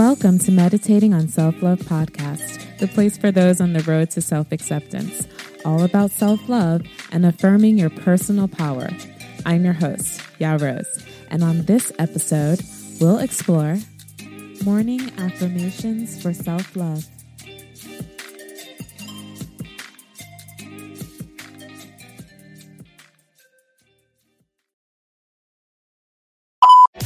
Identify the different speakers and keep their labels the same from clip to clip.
Speaker 1: Welcome to Meditating on Self Love Podcast, the place for those on the road to self acceptance, all about self love and affirming your personal power. I'm your host, Ya Rose, and on this episode, we'll explore morning affirmations for self love.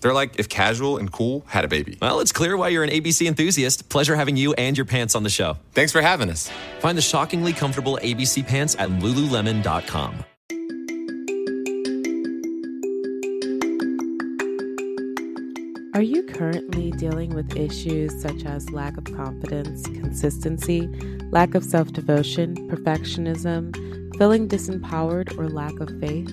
Speaker 2: They're like if casual and cool had a baby.
Speaker 3: Well, it's clear why you're an ABC enthusiast. Pleasure having you and your pants on the show.
Speaker 2: Thanks for having us.
Speaker 3: Find the shockingly comfortable ABC pants at lululemon.com.
Speaker 1: Are you currently dealing with issues such as lack of confidence, consistency, lack of self devotion, perfectionism, feeling disempowered, or lack of faith?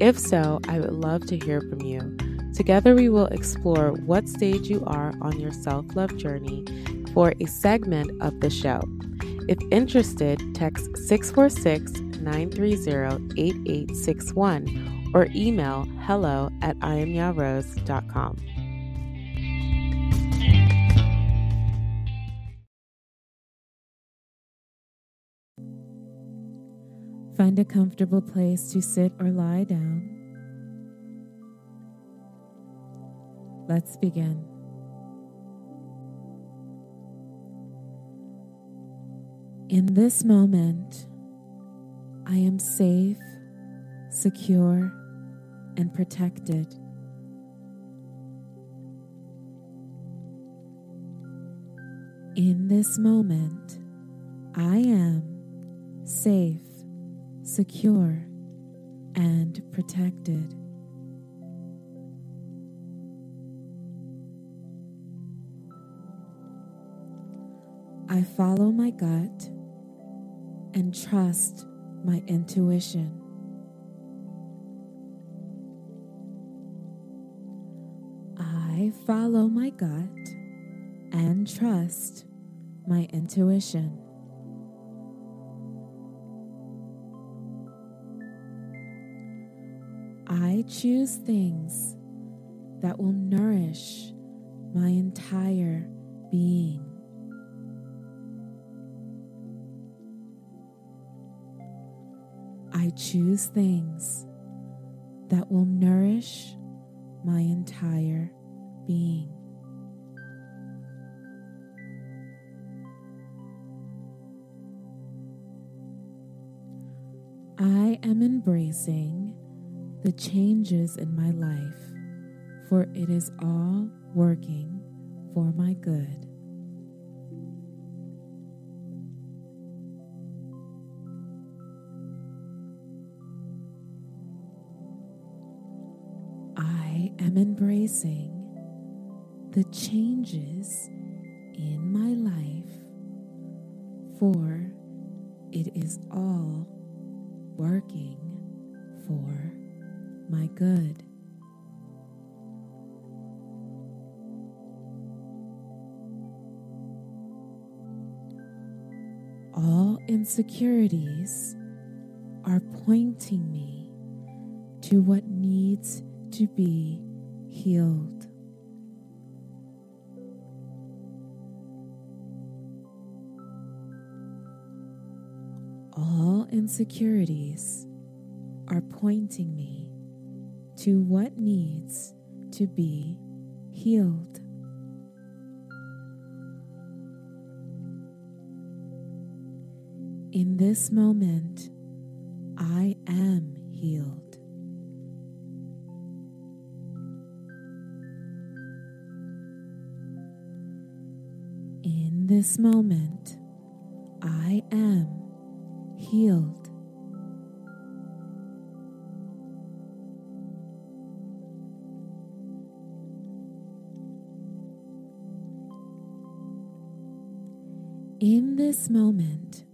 Speaker 1: If so, I would love to hear from you. Together, we will explore what stage you are on your self love journey for a segment of the show. If interested, text 646 930 8861 or email hello at iamyarose.com. Find a comfortable place to sit or lie down. Let's begin. In this moment, I am safe, secure, and protected. In this moment, I am safe, secure, and protected. I follow my gut and trust my intuition. I follow my gut and trust my intuition. I choose things that will nourish my entire being. Choose things that will nourish my entire being. I am embracing the changes in my life, for it is all working for my good. Am embracing the changes in my life, for it is all working for my good. All insecurities are pointing me to what needs to be healed. All insecurities are pointing me to what needs to be healed. In this moment, I am healed. In this moment, I am healed. In this moment,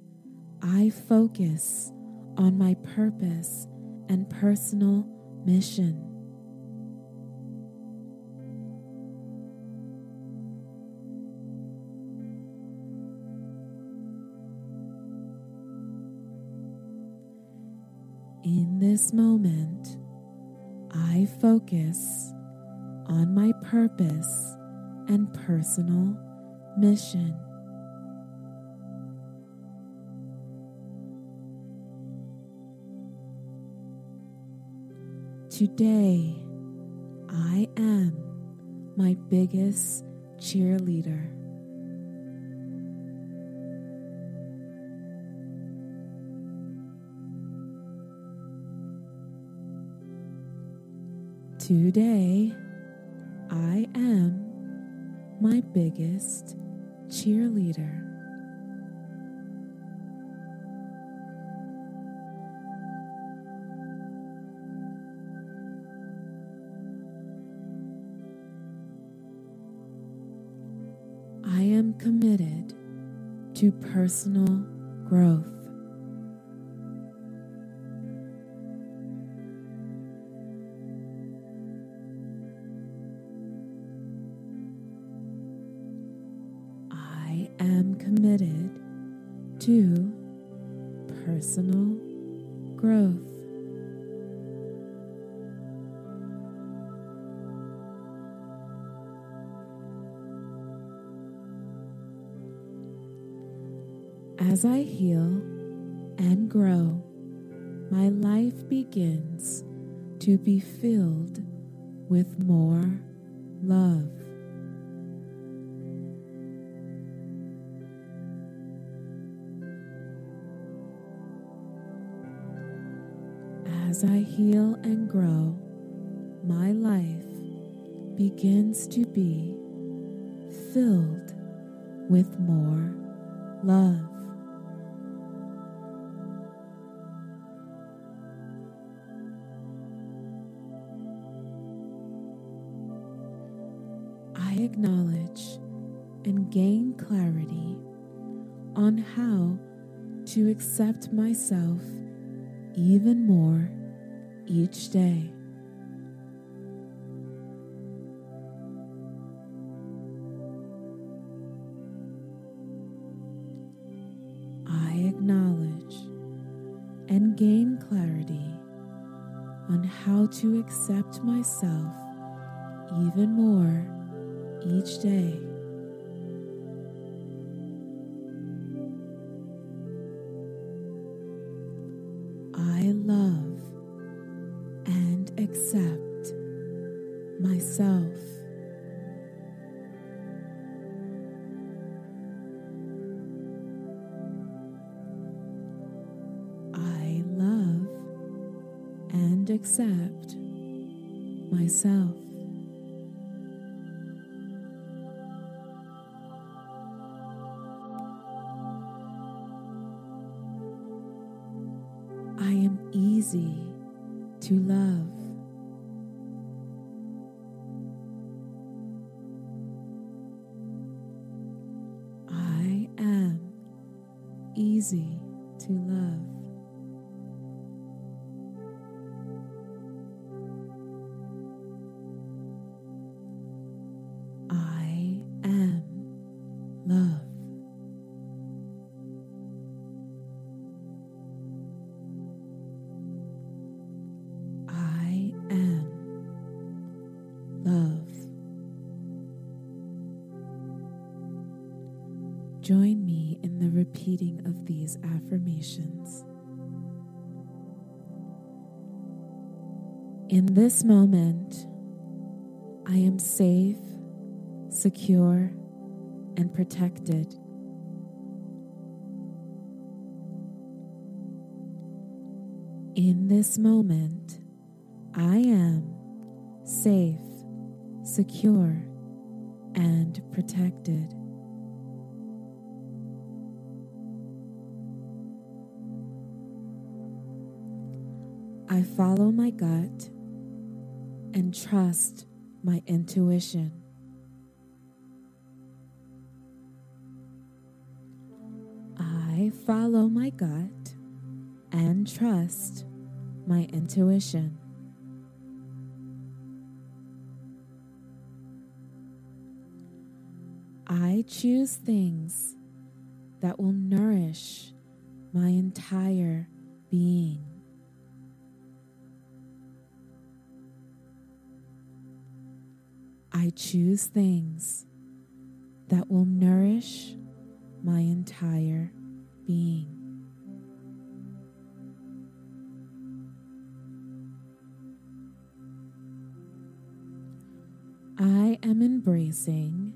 Speaker 1: I focus on my purpose and personal mission. In this moment, I focus on my purpose and personal mission. Today, I am my biggest cheerleader. Today, I am my biggest cheerleader. I am committed to personal growth. Am committed to personal growth. As I heal and grow, my life begins to be filled with more love. As I heal and grow, my life begins to be filled with more love. I acknowledge and gain clarity on how to accept myself even more each day. I acknowledge and gain clarity on how to accept myself even more each day. Accept myself. Repeating of these affirmations. In this moment, I am safe, secure, and protected. In this moment, I am safe, secure, and protected. I follow my gut and trust my intuition. I follow my gut and trust my intuition. I choose things that will nourish my entire being. I choose things that will nourish my entire being. I am embracing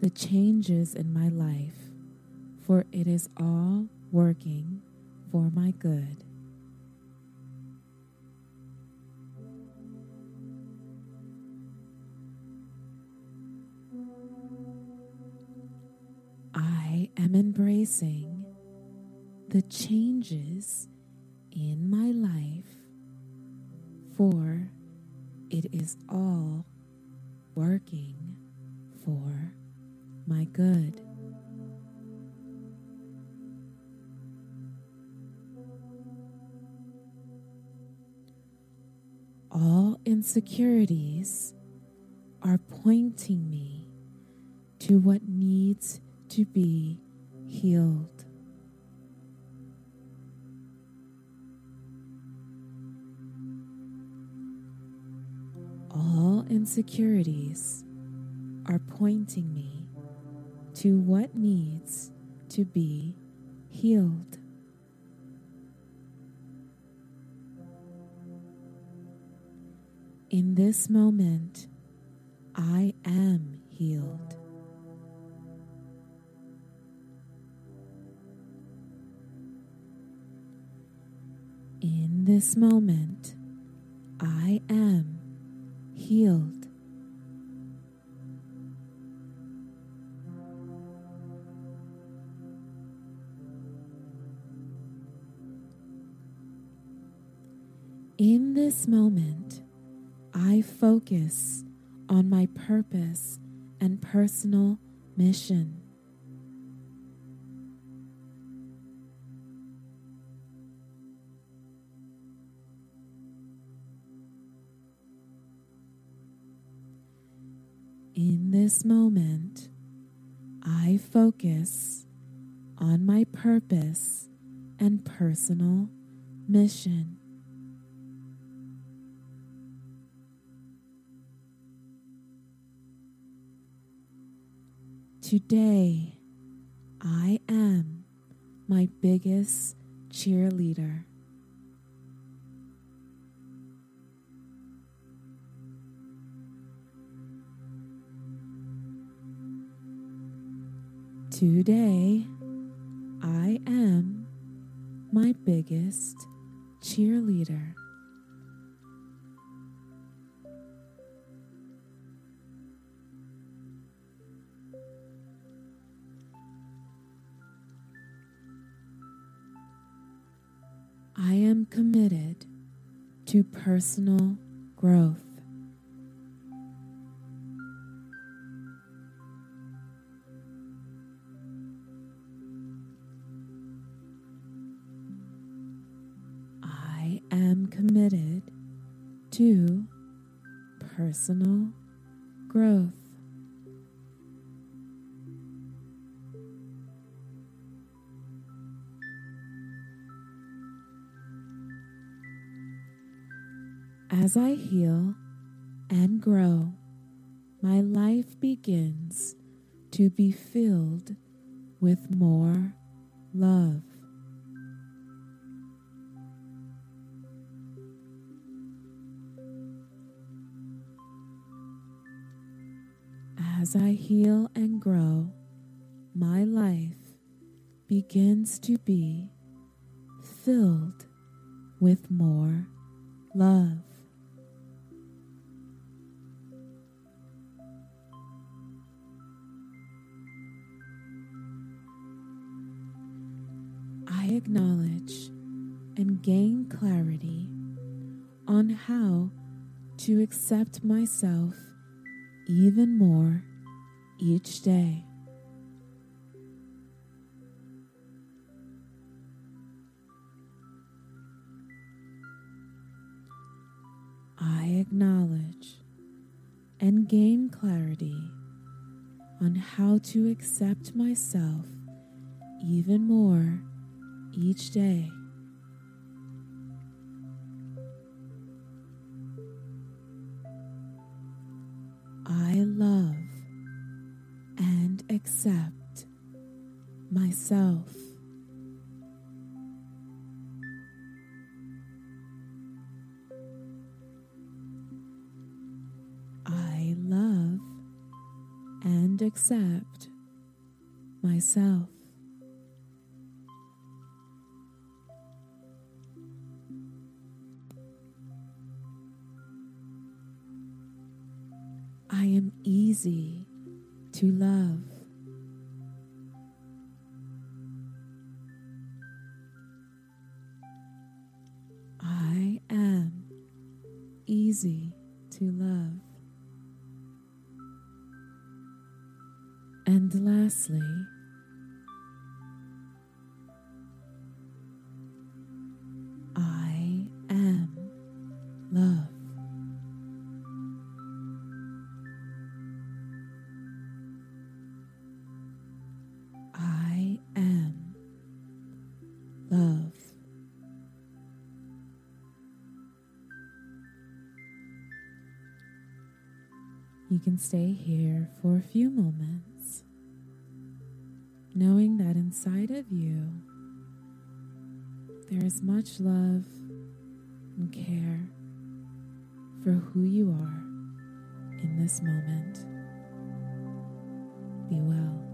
Speaker 1: the changes in my life, for it is all working for my good. Embracing the changes in my life, for it is all working for my good. All insecurities are pointing me to what needs to be healed. All insecurities are pointing me to what needs to be healed. In this moment, I am healed. In this moment, I am healed. In this moment, I focus on my purpose and personal mission. In this moment, I focus on my purpose and personal mission. Today, I am my biggest cheerleader. Today, I am my biggest cheerleader. I am committed to personal growth. To personal growth. As I heal and grow, my life begins to be filled with more love. As I heal and grow, my life begins to be filled with more love. I acknowledge and gain clarity on how to accept myself even more each day. I acknowledge and gain clarity on how to accept myself even more each day. I accept myself. I love and accept myself. I am easy to love. Easy to love. And lastly, You can stay here for a few moments, knowing that inside of you there is much love and care for who you are in this moment. Be well.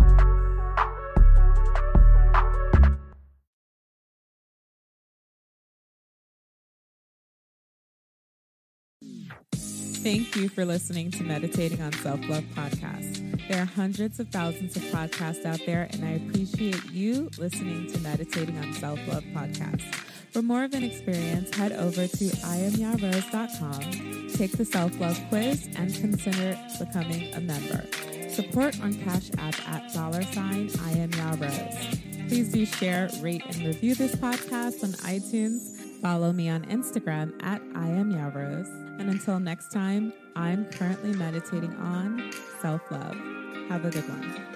Speaker 1: Thank you for listening to Meditating on Self Love podcast. There are hundreds of thousands of podcasts out there, and I appreciate you listening to Meditating on Self Love podcast. For more of an experience, head over to iamyarose.com, take the self love quiz, and consider becoming a member. Support on Cash App at dollar sign I am. Please do share, rate, and review this podcast on iTunes. Follow me on Instagram at I am Ya Rose. And until next time, I'm currently meditating on self love. Have a good one.